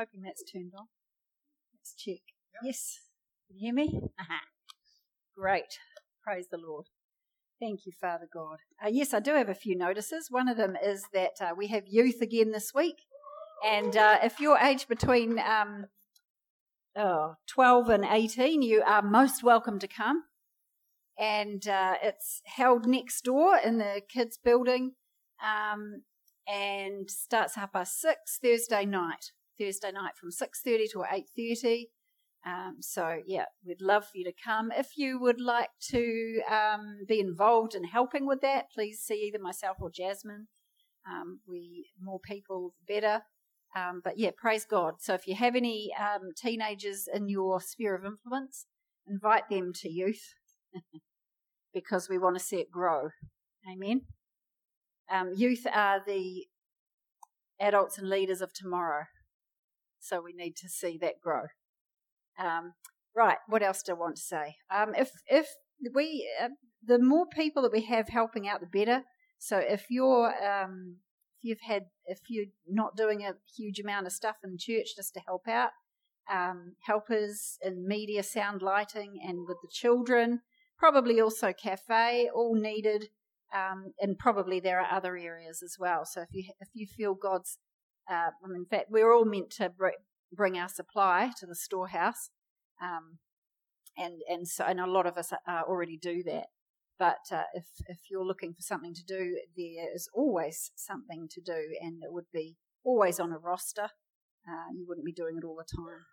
hoping that's turned on. Let's check. Yep. Yes. Can you hear me? Aha. Great. Praise the Lord. Thank you, Father God. Uh, yes, I do have a few notices. One of them is that uh, we have youth again this week. And uh, if you're aged between um, oh, 12 and 18, you are most welcome to come. And uh, it's held next door in the kids' building um, and starts half past six Thursday night. Thursday night from 6.30 to 8.30. Um, so, yeah, we'd love for you to come. If you would like to um, be involved in helping with that, please see either myself or Jasmine. Um, we more people, the better. Um, but yeah, praise God. So if you have any um, teenagers in your sphere of influence, invite them to youth because we want to see it grow. Amen. Um, youth are the adults and leaders of tomorrow. So we need to see that grow. Um, right, what else do I want to say? Um, if if we uh, the more people that we have helping out, the better. So if you're um, if you've had if you're not doing a huge amount of stuff in church just to help out, um, helpers in media, sound, lighting, and with the children, probably also cafe, all needed. Um, and probably there are other areas as well. So if you if you feel God's, uh, in fact, we're all meant to bring our supply to the storehouse, um, and and so and a lot of us uh, already do that. But uh, if if you're looking for something to do, there is always something to do, and it would be always on a roster. Uh, you wouldn't be doing it all the time.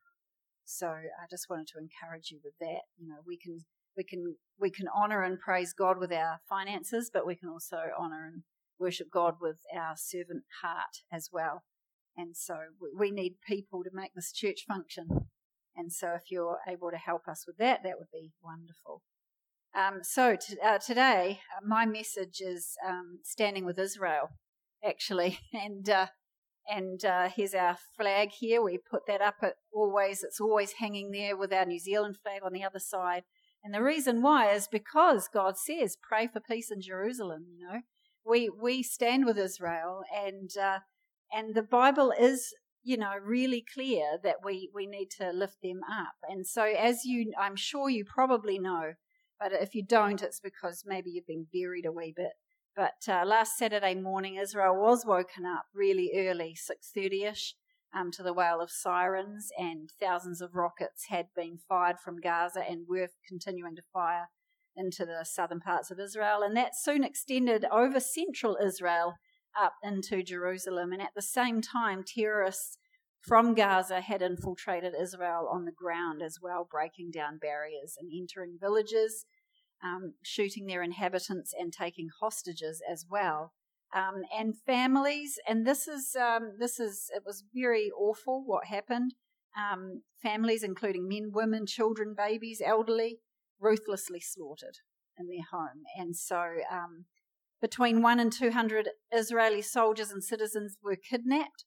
So I just wanted to encourage you with that. You know, we can we can we can honor and praise God with our finances, but we can also honor and worship God with our servant heart as well. And so we need people to make this church function. And so if you're able to help us with that, that would be wonderful. Um, so t- uh, today, uh, my message is um, standing with Israel, actually, and uh, and uh, here's our flag here. We put that up at always. It's always hanging there with our New Zealand flag on the other side. And the reason why is because God says, "Pray for peace in Jerusalem." You know, we we stand with Israel, and uh, and the Bible is, you know, really clear that we, we need to lift them up. And so, as you, I'm sure you probably know, but if you don't, it's because maybe you've been buried a wee bit. But uh, last Saturday morning, Israel was woken up really early, 6.30ish, um, to the wail of sirens, and thousands of rockets had been fired from Gaza and were continuing to fire into the southern parts of Israel. And that soon extended over central Israel up into Jerusalem. And at the same time, terrorists from Gaza had infiltrated Israel on the ground as well, breaking down barriers and entering villages, um, shooting their inhabitants and taking hostages as well. Um, and families, and this is um, this is it was very awful what happened. Um, families, including men, women, children, babies, elderly, ruthlessly slaughtered in their home. And so um, between one and 200 Israeli soldiers and citizens were kidnapped.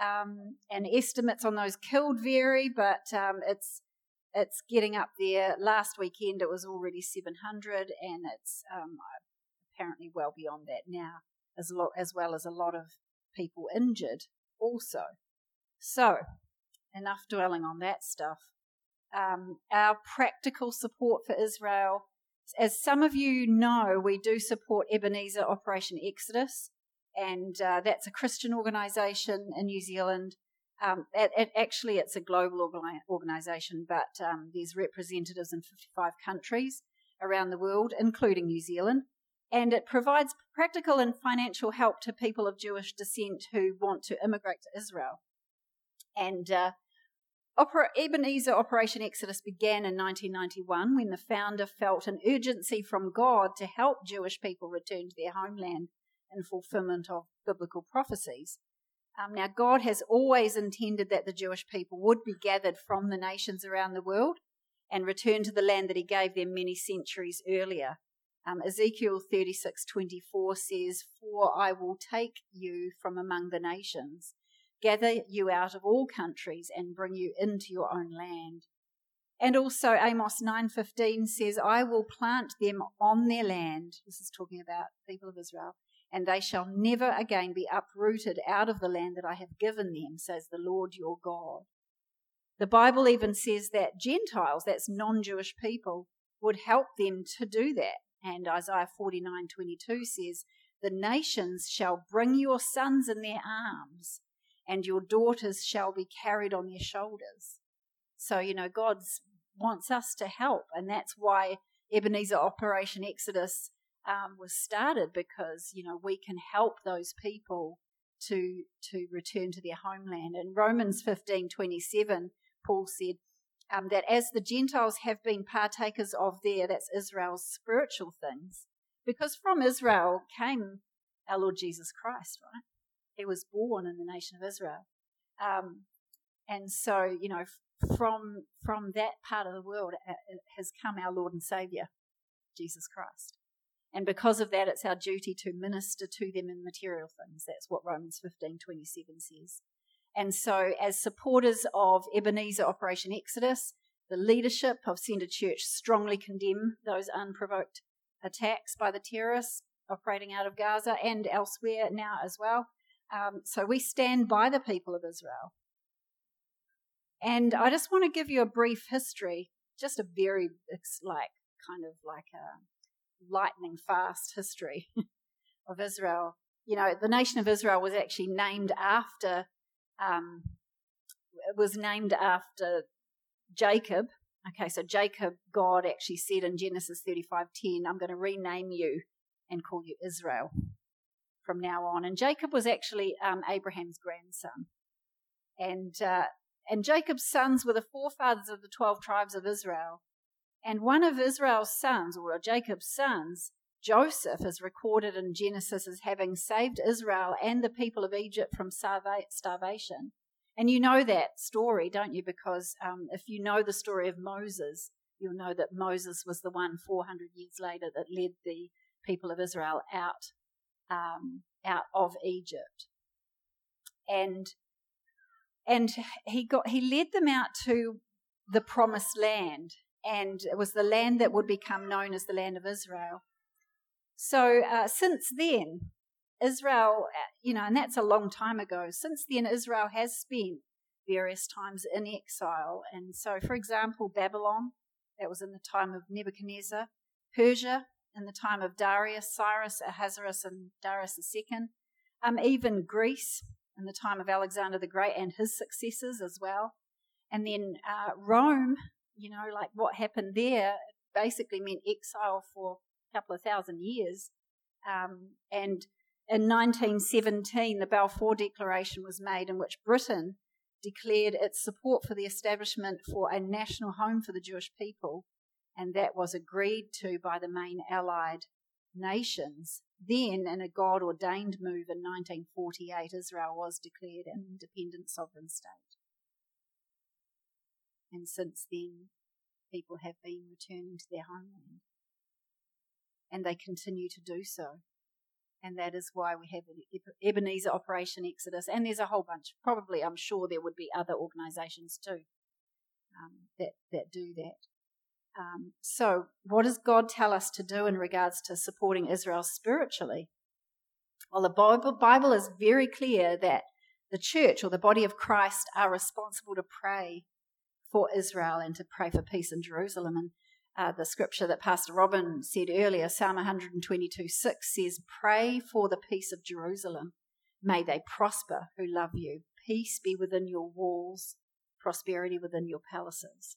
Um, and estimates on those killed vary, but um, it's it's getting up there. Last weekend it was already 700, and it's um, apparently well beyond that now, as, lo- as well as a lot of people injured also. So, enough dwelling on that stuff. Um, our practical support for Israel as some of you know, we do support Ebenezer Operation Exodus, and uh, that's a Christian organisation in New Zealand. Um, it, it, actually, it's a global organisation, but um, there's representatives in 55 countries around the world, including New Zealand. And it provides practical and financial help to people of Jewish descent who want to immigrate to Israel. And uh, Opera, Ebenezer Operation Exodus began in 1991 when the founder felt an urgency from God to help Jewish people return to their homeland in fulfillment of biblical prophecies. Um, now, God has always intended that the Jewish people would be gathered from the nations around the world and return to the land that He gave them many centuries earlier. Um, Ezekiel 36:24 says, "For I will take you from among the nations." Gather you out of all countries and bring you into your own land. And also Amos 9:15 says, "I will plant them on their land." This is talking about people of Israel, and they shall never again be uprooted out of the land that I have given them, says the Lord your God. The Bible even says that Gentiles, that's non Jewish people, would help them to do that. And Isaiah 49:22 says, "The nations shall bring your sons in their arms, and your daughters shall be carried on their shoulders." So, you know, God wants us to help, and that's why Ebenezer Operation Exodus um, was started because you know we can help those people to to return to their homeland. In Romans fifteen twenty seven, Paul said um, that as the Gentiles have been partakers of their that's Israel's spiritual things, because from Israel came our Lord Jesus Christ, right? He was born in the nation of Israel, um, and so you know from from that part of the world uh, has come our Lord and Savior, Jesus Christ. And because of that, it's our duty to minister to them in material things. That's what Romans 15 27 says. And so, as supporters of Ebenezer Operation Exodus, the leadership of Centre Church strongly condemn those unprovoked attacks by the terrorists operating out of Gaza and elsewhere now as well. Um, so, we stand by the people of Israel. And I just want to give you a brief history, just a very, like, kind of like a lightning fast history of Israel. You know, the nation of Israel was actually named after, um, it was named after Jacob. Okay, so Jacob, God actually said in Genesis 35:10, I'm going to rename you and call you Israel from now on. And Jacob was actually um, Abraham's grandson. And, uh, and Jacob's sons were the forefathers of the 12 tribes of Israel. And one of Israel's sons, or Jacob's sons, Joseph, is recorded in Genesis as having saved Israel and the people of Egypt from starvation. And you know that story, don't you? Because um, if you know the story of Moses, you'll know that Moses was the one 400 years later that led the people of Israel out, um, out of Egypt. And and he got he led them out to the promised land and it was the land that would become known as the land of Israel. So uh, since then, Israel, uh, you know, and that's a long time ago, since then, Israel has spent various times in exile. And so, for example, Babylon, that was in the time of Nebuchadnezzar, Persia, in the time of Darius, Cyrus, Ahasuerus, and Darius II, um, even Greece, in the time of Alexander the Great and his successors as well. And then uh, Rome you know, like what happened there basically meant exile for a couple of thousand years. Um, and in 1917, the Balfour Declaration was made, in which Britain declared its support for the establishment for a national home for the Jewish people, and that was agreed to by the main Allied nations. Then, in a God ordained move in 1948, Israel was declared an independent sovereign state. And since then, people have been returning to their homeland. And they continue to do so. And that is why we have the Ebenezer Operation Exodus. And there's a whole bunch. Probably, I'm sure there would be other organizations too um, that, that do that. Um, so, what does God tell us to do in regards to supporting Israel spiritually? Well, the Bible, is very clear that the church or the body of Christ are responsible to pray for Israel and to pray for peace in Jerusalem. And uh, the scripture that Pastor Robin said earlier, Psalm 122 6 says, Pray for the peace of Jerusalem. May they prosper who love you. Peace be within your walls, prosperity within your palaces.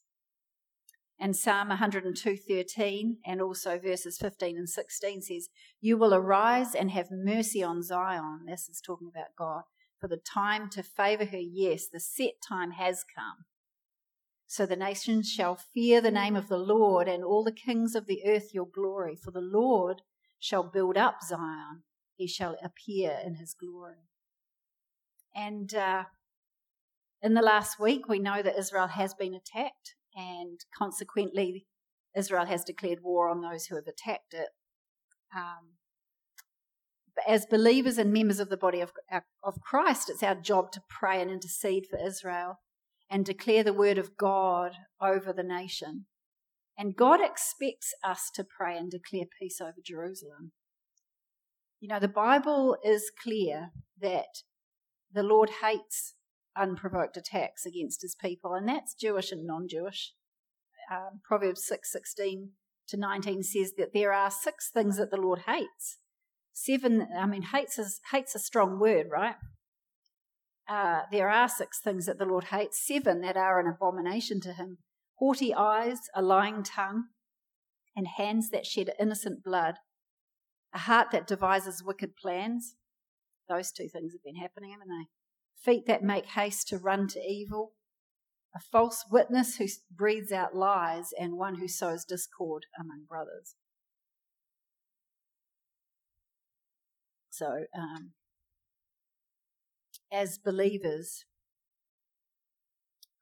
And Psalm 102:13 and also verses 15 and 16 says, "You will arise and have mercy on Zion." This is talking about God. For the time to favor her, yes, the set time has come. So the nations shall fear the name of the Lord, and all the kings of the earth your glory. For the Lord shall build up Zion, he shall appear in his glory. And uh, in the last week, we know that Israel has been attacked, and consequently, Israel has declared war on those who have attacked it. Um, as believers and members of the body of, of Christ, it's our job to pray and intercede for Israel and declare the word of God over the nation. And God expects us to pray and declare peace over Jerusalem. You know, the Bible is clear that the Lord hates unprovoked attacks against his people, and that's Jewish and non Jewish. Um, Proverbs six sixteen to 19 says that there are six things that the Lord hates. Seven, I mean, hates is, hates a strong word, right? Uh, there are six things that the Lord hates, seven that are an abomination to him haughty eyes, a lying tongue, and hands that shed innocent blood, a heart that devises wicked plans. Those two things have been happening, haven't they? Feet that make haste to run to evil, a false witness who breathes out lies, and one who sows discord among brothers. So, um, as believers,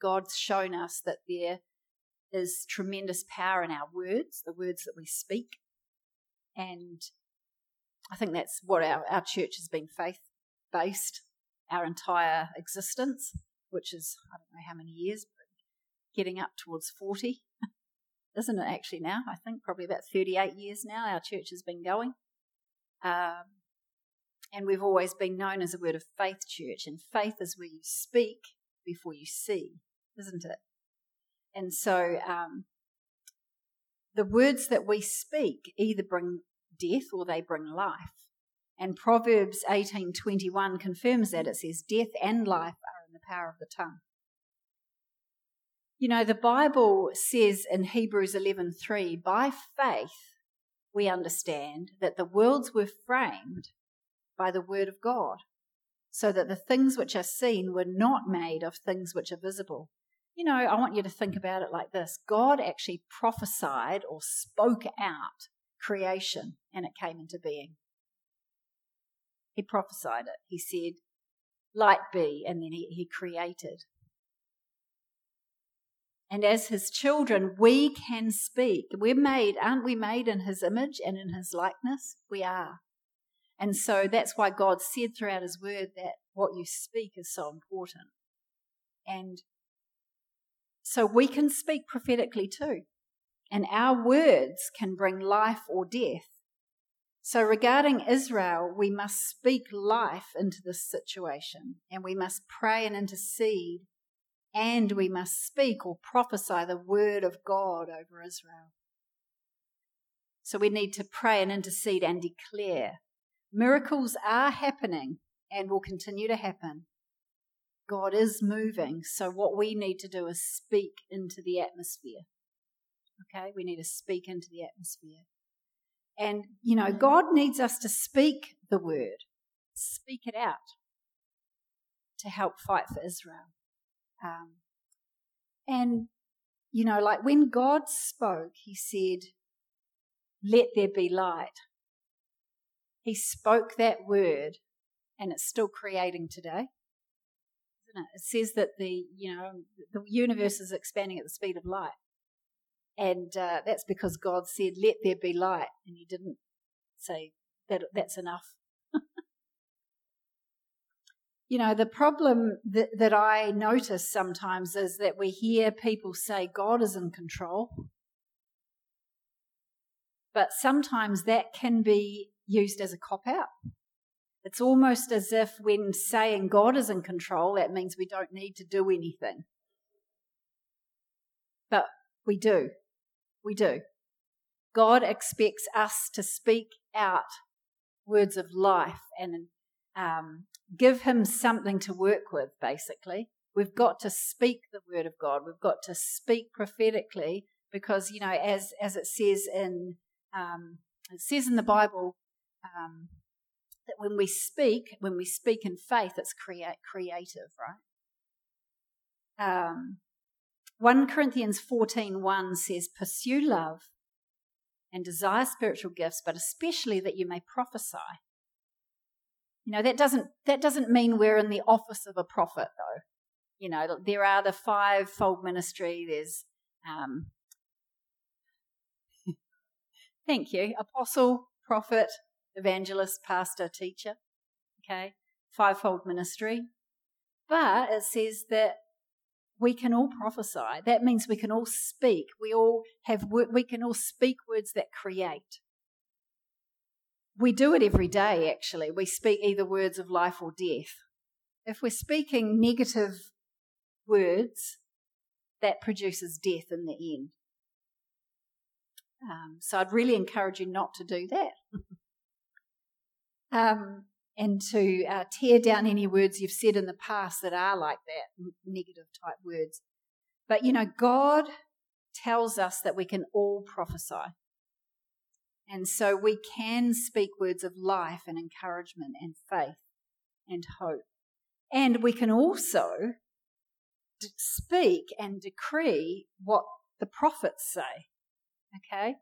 God's shown us that there is tremendous power in our words, the words that we speak. And I think that's what our, our church has been faith based our entire existence, which is, I don't know how many years, but getting up towards 40. Isn't it actually now? I think probably about 38 years now our church has been going. Um, and we've always been known as a word of faith church. And faith is where you speak before you see, isn't it? And so um, the words that we speak either bring death or they bring life. And Proverbs 18:21 confirms that it says death and life are in the power of the tongue. You know, the Bible says in Hebrews 11:3, by faith we understand that the worlds were framed by the word of God, so that the things which are seen were not made of things which are visible. You know, I want you to think about it like this God actually prophesied or spoke out creation and it came into being. He prophesied it. He said, Light be, and then he, he created. And as his children, we can speak. We're made, aren't we made in his image and in his likeness? We are. And so that's why God said throughout his word that what you speak is so important. And so we can speak prophetically too. And our words can bring life or death. So, regarding Israel, we must speak life into this situation, and we must pray and intercede, and we must speak or prophesy the word of God over Israel. So, we need to pray and intercede and declare Miracles are happening and will continue to happen. God is moving. So, what we need to do is speak into the atmosphere. Okay? We need to speak into the atmosphere. And, you know, God needs us to speak the word, speak it out to help fight for Israel. Um, and, you know, like when God spoke, He said, Let there be light. He spoke that word and it's still creating today. Isn't it? It says that the, you know, the universe is expanding at the speed of light. And uh, that's because God said, let there be light. And he didn't say that that's enough. you know, the problem that, that I notice sometimes is that we hear people say God is in control. But sometimes that can be used as a cop out. It's almost as if when saying God is in control, that means we don't need to do anything. But we do. We do. God expects us to speak out words of life and um, give Him something to work with, basically. We've got to speak the word of God. We've got to speak prophetically because, you know, as, as it says in, um, it says in the Bible, um, that when we speak, when we speak in faith, it's create, creative, right? Um, 1 Corinthians 14.1 says, Pursue love and desire spiritual gifts, but especially that you may prophesy. You know, that doesn't, that doesn't mean we're in the office of a prophet, though. You know, there are the five-fold ministry. There's, um, thank you, apostle, prophet, evangelist, pastor, teacher. Okay, fivefold ministry. But it says that we can all prophesy. That means we can all speak. We all have we can all speak words that create. we do it every day, actually. We speak either words of life or death. If we're speaking negative words, that produces death in the end. Um, so I'd really encourage you not to do that. um, and to uh, tear down any words you've said in the past that are like that, negative type words. But you know, God tells us that we can all prophesy. And so we can speak words of life and encouragement and faith and hope. And we can also speak and decree what the prophets say. Okay?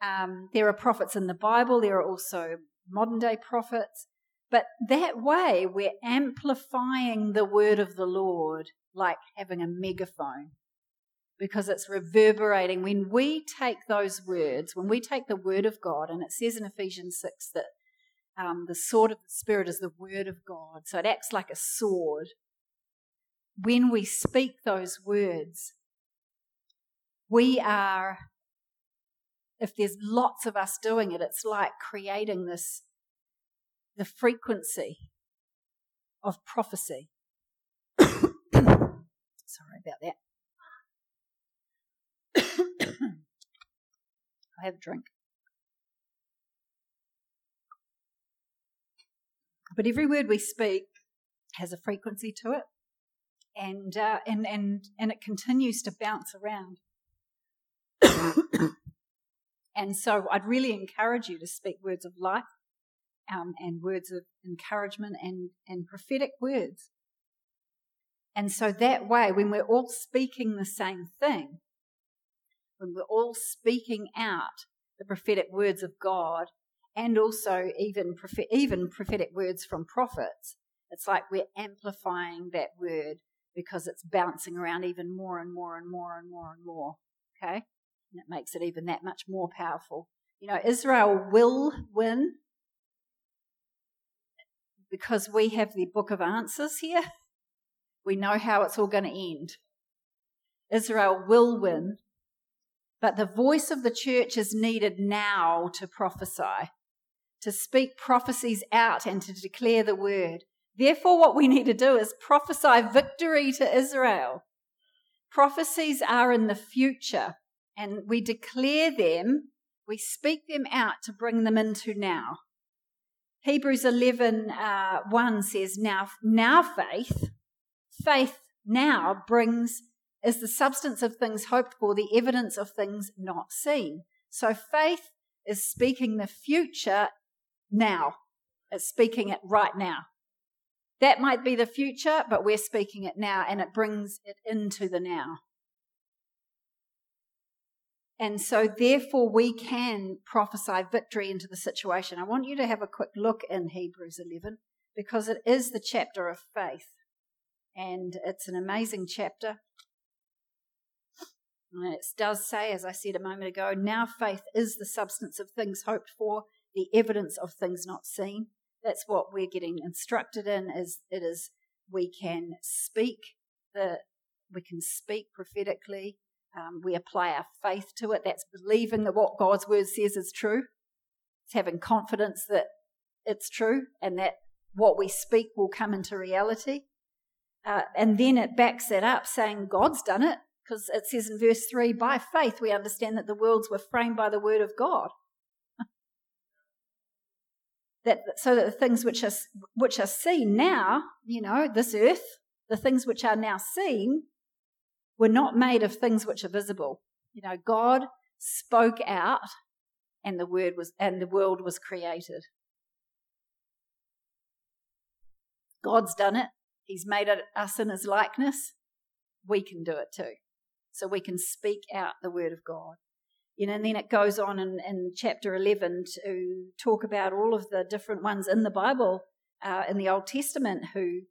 Um, there are prophets in the Bible, there are also modern day prophets. But that way, we're amplifying the word of the Lord like having a megaphone because it's reverberating. When we take those words, when we take the word of God, and it says in Ephesians 6 that um, the sword of the Spirit is the word of God, so it acts like a sword. When we speak those words, we are, if there's lots of us doing it, it's like creating this, the frequency of prophecy. Sorry about that. I have a drink. But every word we speak has a frequency to it, and uh, and and and it continues to bounce around. and so, I'd really encourage you to speak words of life, um, and words of encouragement, and and prophetic words. And so that way, when we're all speaking the same thing, when we're all speaking out the prophetic words of God and also even, even prophetic words from prophets, it's like we're amplifying that word because it's bouncing around even more and more and more and more and more. Okay? And it makes it even that much more powerful. You know, Israel will win because we have the book of answers here. We know how it's all going to end. Israel will win but the voice of the church is needed now to prophesy, to speak prophecies out and to declare the word. Therefore, what we need to do is prophesy victory to Israel. Prophecies are in the future, and we declare them, we speak them out to bring them into now. Hebrews 11 uh, 1 says, now, now faith, faith now brings is the substance of things hoped for, the evidence of things not seen. So faith is speaking the future now. It's speaking it right now. That might be the future, but we're speaking it now and it brings it into the now. And so, therefore, we can prophesy victory into the situation. I want you to have a quick look in Hebrews 11 because it is the chapter of faith. And it's an amazing chapter. And it does say, as I said a moment ago, now faith is the substance of things hoped for, the evidence of things not seen. That's what we're getting instructed in. Is it is we can speak the we can speak prophetically. Um, we apply our faith to it. That's believing that what God's word says is true. It's having confidence that it's true and that what we speak will come into reality. Uh, and then it backs that up, saying God's done it because it says in verse 3 by faith we understand that the worlds were framed by the word of God. that so that the things which are which are seen now, you know, this earth, the things which are now seen were not made of things which are visible. You know, God spoke out and the word was and the world was created. God's done it. He's made it us in his likeness. We can do it too so we can speak out the word of God. You know, and then it goes on in, in chapter 11 to talk about all of the different ones in the Bible, uh, in the Old Testament, who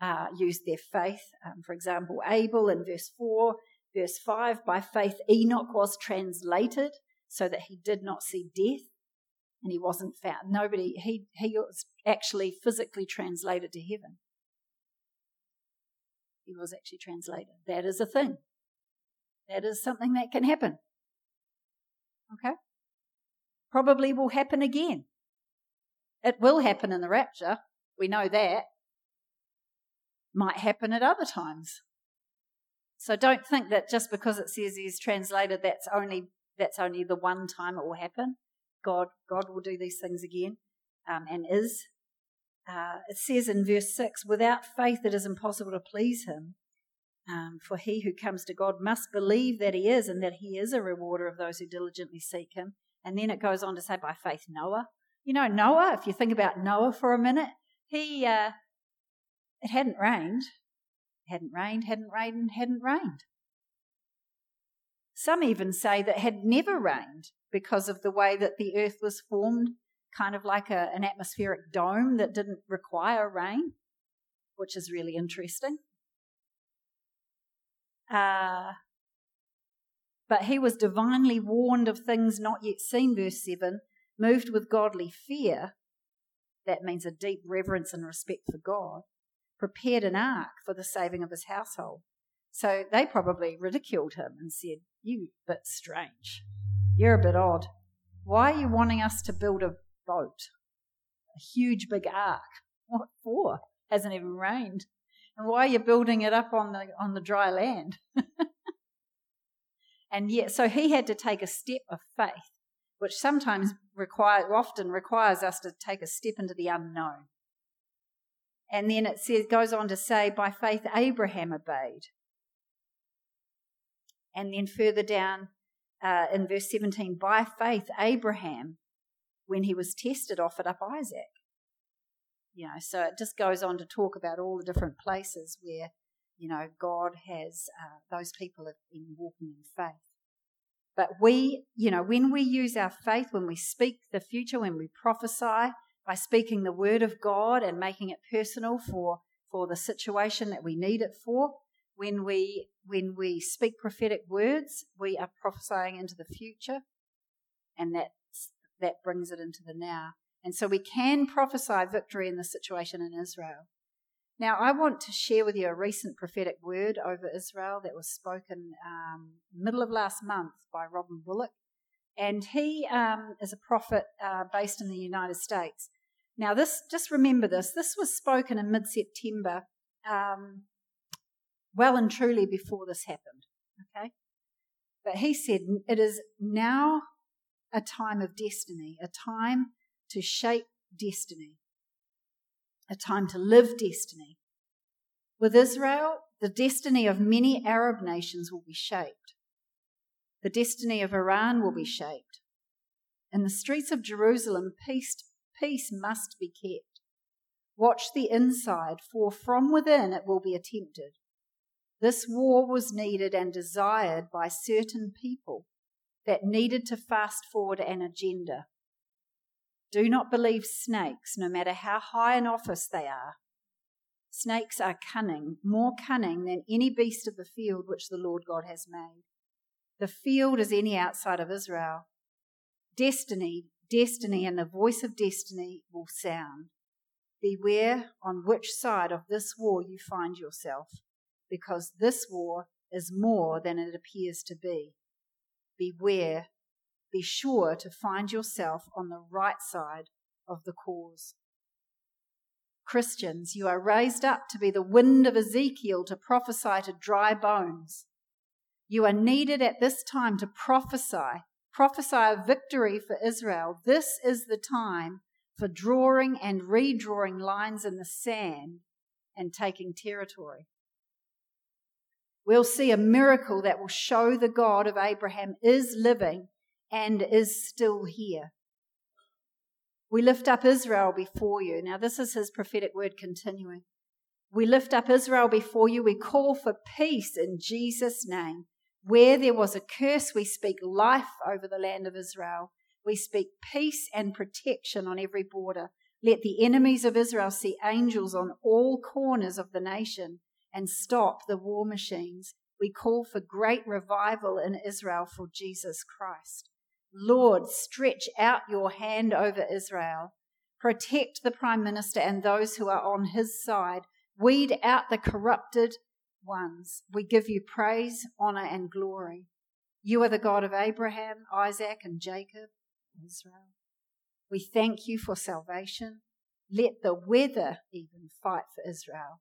uh, used their faith. Um, for example, Abel in verse 4, verse 5, by faith Enoch was translated so that he did not see death and he wasn't found. Nobody, he, he was actually physically translated to heaven. He was actually translated. That is a thing. That is something that can happen. Okay? Probably will happen again. It will happen in the rapture. We know that. Might happen at other times. So don't think that just because it says he's translated, that's only that's only the one time it will happen. God, God will do these things again, um, and is. Uh, it says in verse six, "Without faith, it is impossible to please Him. Um, for he who comes to God must believe that He is, and that He is a rewarder of those who diligently seek Him." And then it goes on to say, "By faith, Noah." You know, Noah. If you think about Noah for a minute, he uh, it hadn't rained, hadn't rained, hadn't rained, hadn't rained. Some even say that had never rained because of the way that the earth was formed, kind of like a, an atmospheric dome that didn't require rain, which is really interesting. Uh, but he was divinely warned of things not yet seen, verse 7, moved with godly fear. That means a deep reverence and respect for God prepared an ark for the saving of his household. So they probably ridiculed him and said, You bit strange. You're a bit odd. Why are you wanting us to build a boat? A huge big ark. What for? Hasn't even rained. And why are you building it up on the on the dry land? and yet so he had to take a step of faith, which sometimes require often requires us to take a step into the unknown. And then it says, goes on to say, by faith Abraham obeyed. And then further down uh, in verse 17, by faith Abraham, when he was tested, offered up Isaac. You know, so it just goes on to talk about all the different places where, you know, God has, uh, those people have been walking in faith. But we, you know, when we use our faith, when we speak the future, when we prophesy, by speaking the word of God and making it personal for, for the situation that we need it for. When we, when we speak prophetic words, we are prophesying into the future, and that, that brings it into the now. And so we can prophesy victory in the situation in Israel. Now, I want to share with you a recent prophetic word over Israel that was spoken um, middle of last month by Robin Bullock. And he um, is a prophet uh, based in the United States. Now, this just remember this. This was spoken in mid-September, um, well and truly before this happened. Okay, but he said it is now a time of destiny, a time to shape destiny, a time to live destiny. With Israel, the destiny of many Arab nations will be shaped. The destiny of Iran will be shaped. In the streets of Jerusalem, peace Peace must be kept. Watch the inside, for from within it will be attempted. This war was needed and desired by certain people that needed to fast forward an agenda. Do not believe snakes, no matter how high in office they are. Snakes are cunning, more cunning than any beast of the field which the Lord God has made. The field is any outside of Israel. Destiny destiny and the voice of destiny will sound. Beware on which side of this war you find yourself, because this war is more than it appears to be. Beware, be sure to find yourself on the right side of the cause. Christians, you are raised up to be the wind of Ezekiel to prophesy to dry bones. You are needed at this time to prophesy prophesy of victory for Israel, this is the time for drawing and redrawing lines in the sand and taking territory. We'll see a miracle that will show the God of Abraham is living and is still here. We lift up Israel before you. Now, this is his prophetic word continuing. We lift up Israel before you. We call for peace in Jesus' name. Where there was a curse, we speak life over the land of Israel. We speak peace and protection on every border. Let the enemies of Israel see angels on all corners of the nation and stop the war machines. We call for great revival in Israel for Jesus Christ. Lord, stretch out your hand over Israel. Protect the Prime Minister and those who are on his side. Weed out the corrupted ones. We give you praise, honor, and glory. You are the God of Abraham, Isaac, and Jacob, Israel. We thank you for salvation. Let the weather even fight for Israel.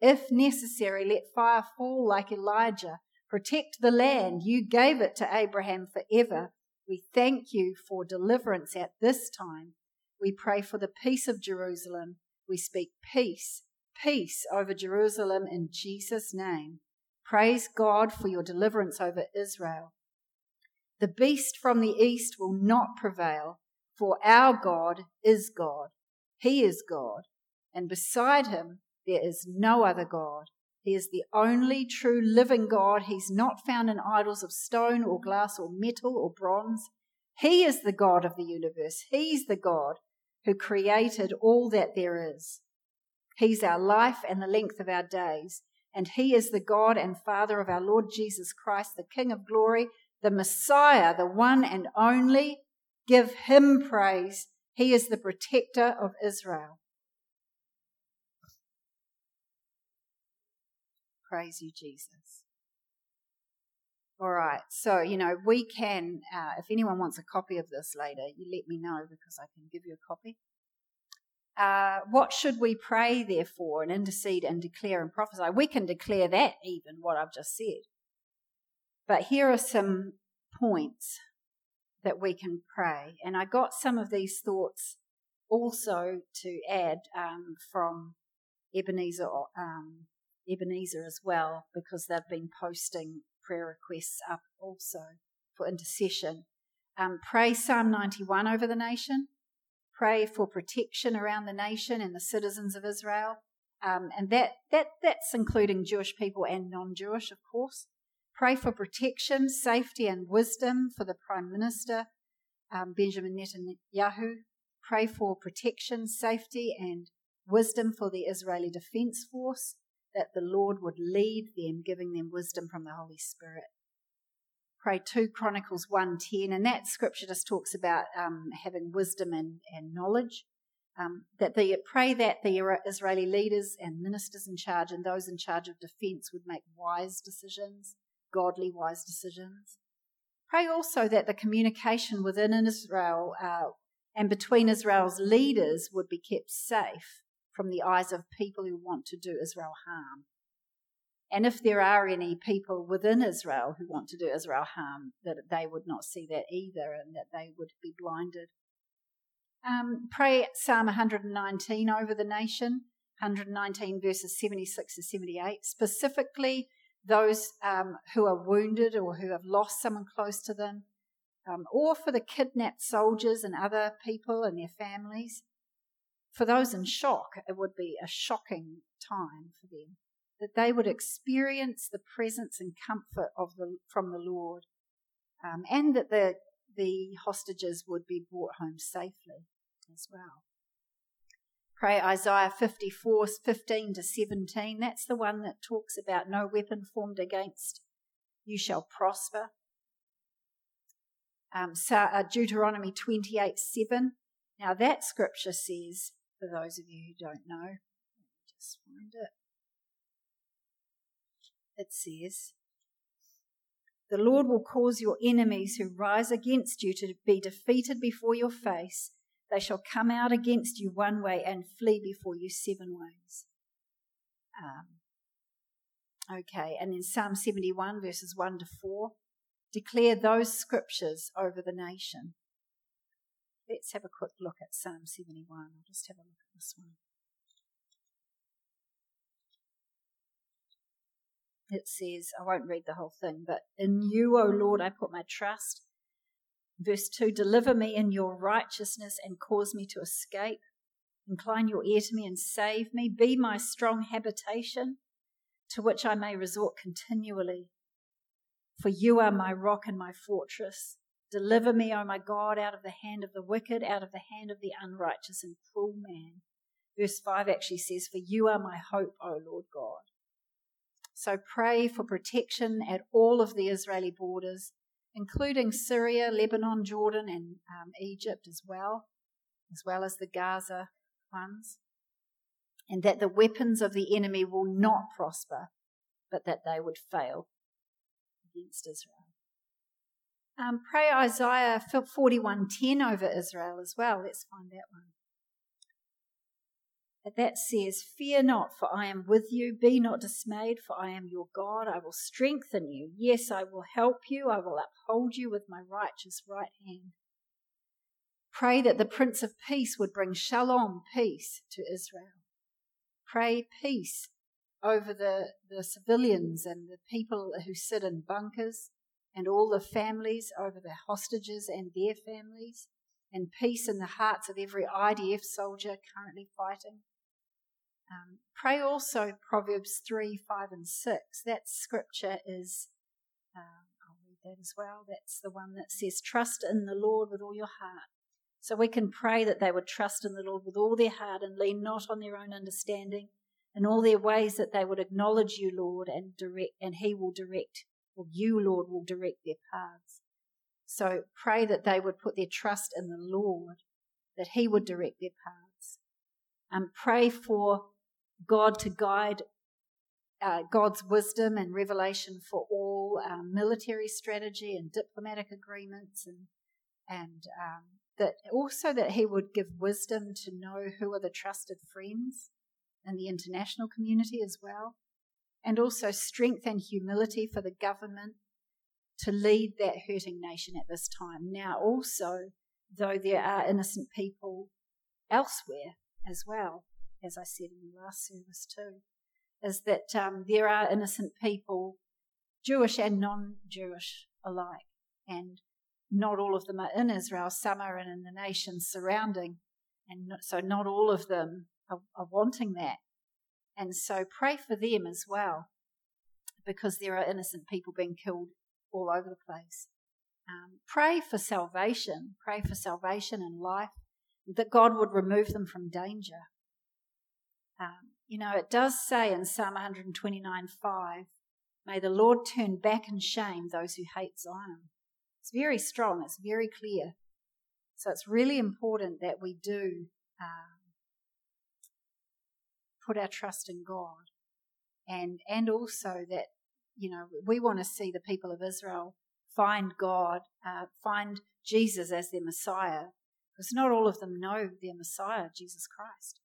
If necessary, let fire fall like Elijah. Protect the land. You gave it to Abraham forever. We thank you for deliverance at this time. We pray for the peace of Jerusalem. We speak peace, peace over Jerusalem in Jesus' name. Praise God for your deliverance over Israel. The beast from the east will not prevail, for our God is God. He is God, and beside him there is no other God. He is the only true living God. He's not found in idols of stone or glass or metal or bronze. He is the God of the universe. He's the God who created all that there is. He's our life and the length of our days. And He is the God and Father of our Lord Jesus Christ, the King of glory, the Messiah, the one and only. Give Him praise. He is the protector of Israel. Praise you, Jesus. All right, so you know we can. Uh, if anyone wants a copy of this later, you let me know because I can give you a copy. Uh, what should we pray therefore and intercede and declare and prophesy? We can declare that even what I've just said. But here are some points that we can pray, and I got some of these thoughts also to add um, from Ebenezer um, Ebenezer as well, because they've been posting prayer requests up also for intercession. Um, pray Psalm 91 over the nation. Pray for protection around the nation and the citizens of Israel. Um, and that, that, that's including Jewish people and non Jewish, of course. Pray for protection, safety, and wisdom for the Prime Minister, um, Benjamin Netanyahu. Pray for protection, safety, and wisdom for the Israeli Defense Force that the Lord would lead them, giving them wisdom from the Holy Spirit. Pray 2 Chronicles 1.10, and that scripture just talks about um, having wisdom and, and knowledge. Um, that the pray that the Israeli leaders and ministers in charge and those in charge of defense would make wise decisions, godly wise decisions. Pray also that the communication within Israel uh, and between Israel's leaders would be kept safe from the eyes of people who want to do Israel harm. And if there are any people within Israel who want to do Israel harm, that they would not see that either and that they would be blinded. Um, pray Psalm 119 over the nation, 119 verses 76 to 78, specifically those um, who are wounded or who have lost someone close to them, um, or for the kidnapped soldiers and other people and their families for those in shock, it would be a shocking time for them. That they would experience the presence and comfort of the, from the Lord, um, and that the, the hostages would be brought home safely as well. Pray Isaiah 54 15 to 17. That's the one that talks about no weapon formed against you shall prosper. Um, uh, Deuteronomy 28 7. Now, that scripture says, for those of you who don't know. Just find it. It says, The Lord will cause your enemies who rise against you to be defeated before your face. They shall come out against you one way and flee before you seven ways. Um, okay, and in Psalm 71, verses 1 to 4, declare those scriptures over the nation. Let's have a quick look at Psalm 71. I'll just have a look at this one. It says, I won't read the whole thing, but in you, O Lord, I put my trust. Verse 2 Deliver me in your righteousness and cause me to escape. Incline your ear to me and save me. Be my strong habitation to which I may resort continually. For you are my rock and my fortress. Deliver me, O my God, out of the hand of the wicked, out of the hand of the unrighteous and cruel man. Verse 5 actually says, For you are my hope, O Lord God. So pray for protection at all of the Israeli borders, including Syria, Lebanon, Jordan, and um, Egypt as well, as well as the Gaza ones. And that the weapons of the enemy will not prosper, but that they would fail against Israel. Um, pray Isaiah 41:10 over Israel as well. Let's find that one. That says, Fear not, for I am with you. Be not dismayed, for I am your God. I will strengthen you. Yes, I will help you. I will uphold you with my righteous right hand. Pray that the Prince of Peace would bring shalom, peace, to Israel. Pray peace over the, the civilians and the people who sit in bunkers and all the families over the hostages and their families, and peace in the hearts of every IDF soldier currently fighting. Um, pray also Proverbs 3, 5, and 6. That scripture is, uh, I'll read that as well. That's the one that says, Trust in the Lord with all your heart. So we can pray that they would trust in the Lord with all their heart and lean not on their own understanding. In all their ways that they would acknowledge you, Lord, and direct, and He will direct, or you, Lord, will direct their paths. So pray that they would put their trust in the Lord, that He would direct their paths. And pray for God to guide uh, God's wisdom and revelation for all um, military strategy and diplomatic agreements, and and um, that also that He would give wisdom to know who are the trusted friends in the international community as well, and also strength and humility for the government to lead that hurting nation at this time. Now, also, though there are innocent people elsewhere as well, as I said in the last service too, is that um, there are innocent people, Jewish and non Jewish alike, and not all of them are in Israel, some are in the nations surrounding, and so not all of them are, are wanting that. And so pray for them as well, because there are innocent people being killed all over the place. Um, pray for salvation, pray for salvation and life, that God would remove them from danger. Um, you know, it does say in Psalm 129 5, May the Lord turn back in shame those who hate Zion. It's very strong, it's very clear. So it's really important that we do um, put our trust in God. And, and also that, you know, we want to see the people of Israel find God, uh, find Jesus as their Messiah, because not all of them know their Messiah, Jesus Christ.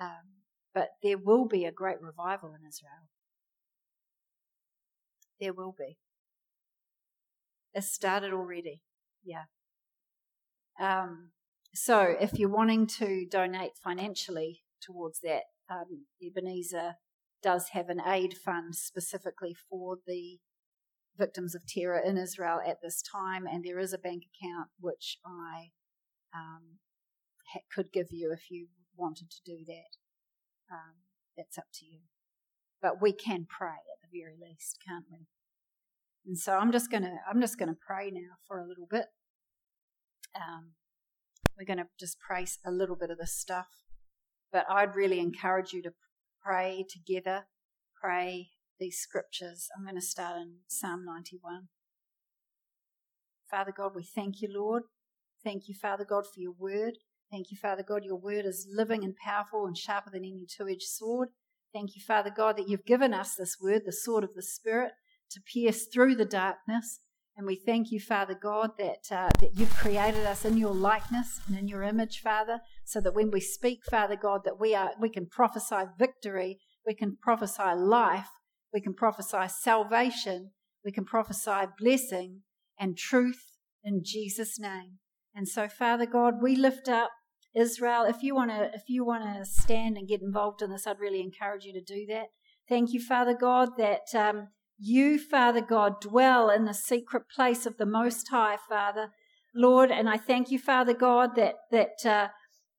Um, but there will be a great revival in Israel. There will be. It's started already. Yeah. Um, so if you're wanting to donate financially towards that, um, Ebenezer does have an aid fund specifically for the victims of terror in Israel at this time, and there is a bank account which I um, ha- could give you if you wanted to do that. Um, that's up to you. But we can pray at the very least, can't we? And so I'm just gonna I'm just gonna pray now for a little bit. Um, we're to just pray a little bit of this stuff, but I'd really encourage you to pray together. Pray these scriptures. I'm going to start in Psalm 91. Father God, we thank you, Lord. Thank you, Father God, for your word. Thank you, Father God. Your word is living and powerful and sharper than any two edged sword. Thank you, Father God, that you've given us this word, the sword of the Spirit, to pierce through the darkness. And we thank you, Father God, that, uh, that you've created us in your likeness and in your image, Father, so that when we speak, Father God, that we, are, we can prophesy victory, we can prophesy life, we can prophesy salvation, we can prophesy blessing and truth in Jesus' name. And so, Father God, we lift up Israel. If you want to, if you want to stand and get involved in this, I'd really encourage you to do that. Thank you, Father God, that um, you, Father God, dwell in the secret place of the Most High, Father, Lord. And I thank you, Father God, that that uh,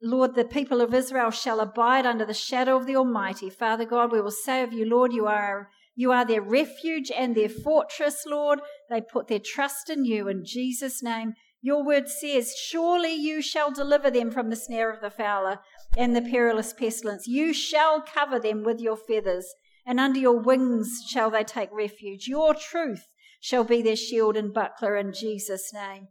Lord, the people of Israel shall abide under the shadow of the Almighty. Father God, we will say of you, Lord, you are you are their refuge and their fortress, Lord. They put their trust in you in Jesus' name. Your word says, Surely you shall deliver them from the snare of the fowler and the perilous pestilence. You shall cover them with your feathers, and under your wings shall they take refuge. Your truth shall be their shield and buckler in Jesus' name.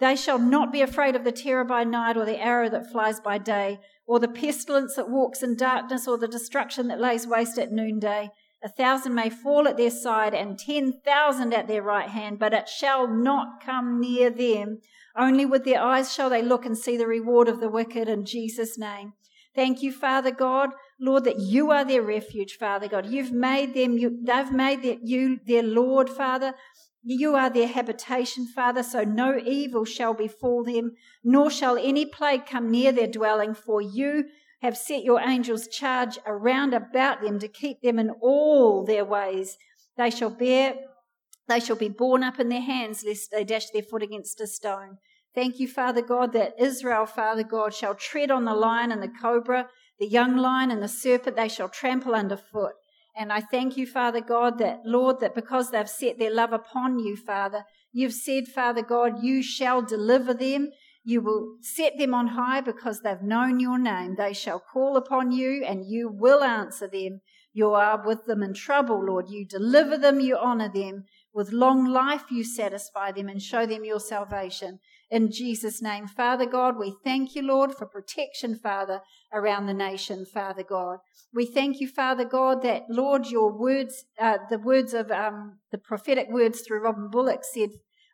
They shall not be afraid of the terror by night, or the arrow that flies by day, or the pestilence that walks in darkness, or the destruction that lays waste at noonday. A thousand may fall at their side and ten thousand at their right hand, but it shall not come near them. Only with their eyes shall they look and see the reward of the wicked in Jesus' name. Thank you, Father God, Lord, that you are their refuge, Father God. You've made them, you, they've made their, you their Lord, Father. You are their habitation, Father, so no evil shall befall them, nor shall any plague come near their dwelling, for you have set your angels charge around about them to keep them in all their ways. They shall bear, they shall be borne up in their hands, lest they dash their foot against a stone. Thank you, Father God, that Israel, Father God, shall tread on the lion and the cobra, the young lion and the serpent, they shall trample underfoot. And I thank you, Father God, that, Lord, that because they've set their love upon you, Father, you've said, Father God, you shall deliver them you will set them on high because they've known your name. They shall call upon you and you will answer them. You are with them in trouble, Lord. You deliver them, you honor them. With long life, you satisfy them and show them your salvation. In Jesus' name, Father God, we thank you, Lord, for protection, Father, around the nation, Father God. We thank you, Father God, that, Lord, your words, uh, the words of um, the prophetic words through Robin Bullock said,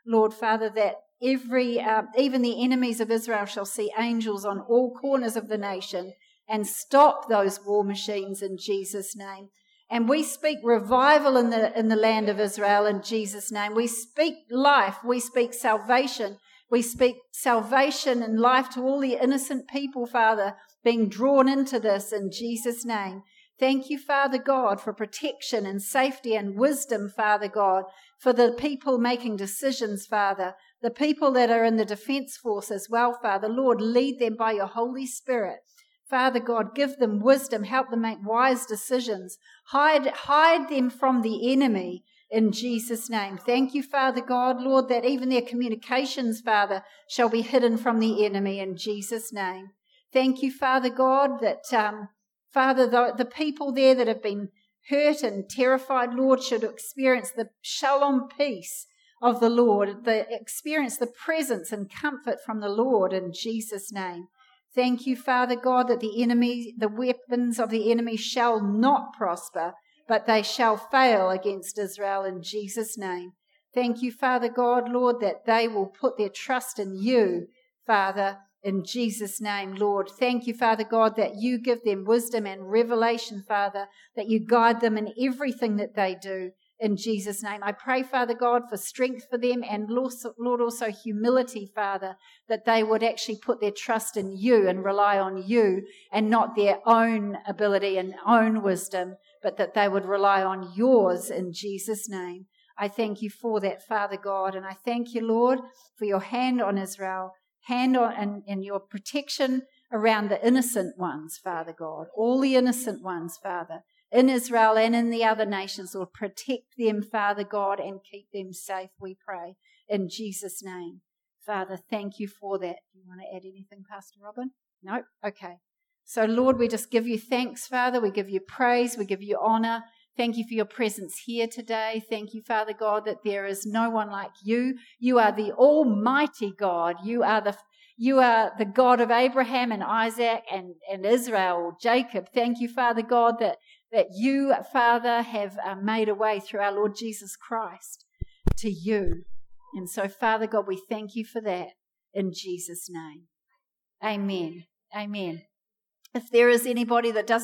Lord, Father, that every, uh, even the enemies of Israel shall see angels on all corners of the nation and stop those war machines in Jesus' name. And we speak revival in the, in the land of Israel in Jesus' name. We speak life. We speak salvation. We speak salvation and life to all the innocent people, Father, being drawn into this in Jesus' name. Thank you, Father God, for protection and safety and wisdom, Father God, for the people making decisions, Father, the people that are in the defense force as well, Father. Lord, lead them by your Holy Spirit. Father God, give them wisdom, help them make wise decisions, hide, hide them from the enemy in Jesus' name. Thank you, Father God, Lord, that even their communications, Father, shall be hidden from the enemy in Jesus' name. Thank you, Father God, that, um, Father, the, the people there that have been hurt and terrified, Lord, should experience the shalom peace of the Lord, the experience the presence and comfort from the Lord in Jesus' name. Thank you, Father God, that the enemy, the weapons of the enemy shall not prosper, but they shall fail against Israel in Jesus' name. Thank you, Father God, Lord, that they will put their trust in you, Father, in Jesus' name, Lord. Thank you, Father God, that you give them wisdom and revelation, Father, that you guide them in everything that they do in Jesus' name. I pray, Father God, for strength for them and Lord, also humility, Father, that they would actually put their trust in you and rely on you and not their own ability and own wisdom, but that they would rely on yours in Jesus' name. I thank you for that, Father God, and I thank you, Lord, for your hand on Israel, hand on and, and your protection around the innocent ones, Father God, all the innocent ones, Father in Israel and in the other nations. Lord, protect them, Father God, and keep them safe, we pray. In Jesus' name. Father, thank you for that. Do you want to add anything, Pastor Robin? No? Okay. So, Lord, we just give you thanks, Father. We give you praise. We give you honor. Thank you for your presence here today. Thank you, Father God, that there is no one like you. You are the Almighty God. You are the you are the God of Abraham and Isaac and, and Israel, Jacob. Thank you, Father God, that that you, Father, have uh, made a way through our Lord Jesus Christ to you. And so, Father God, we thank you for that in Jesus' name. Amen. Amen. If there is anybody that doesn't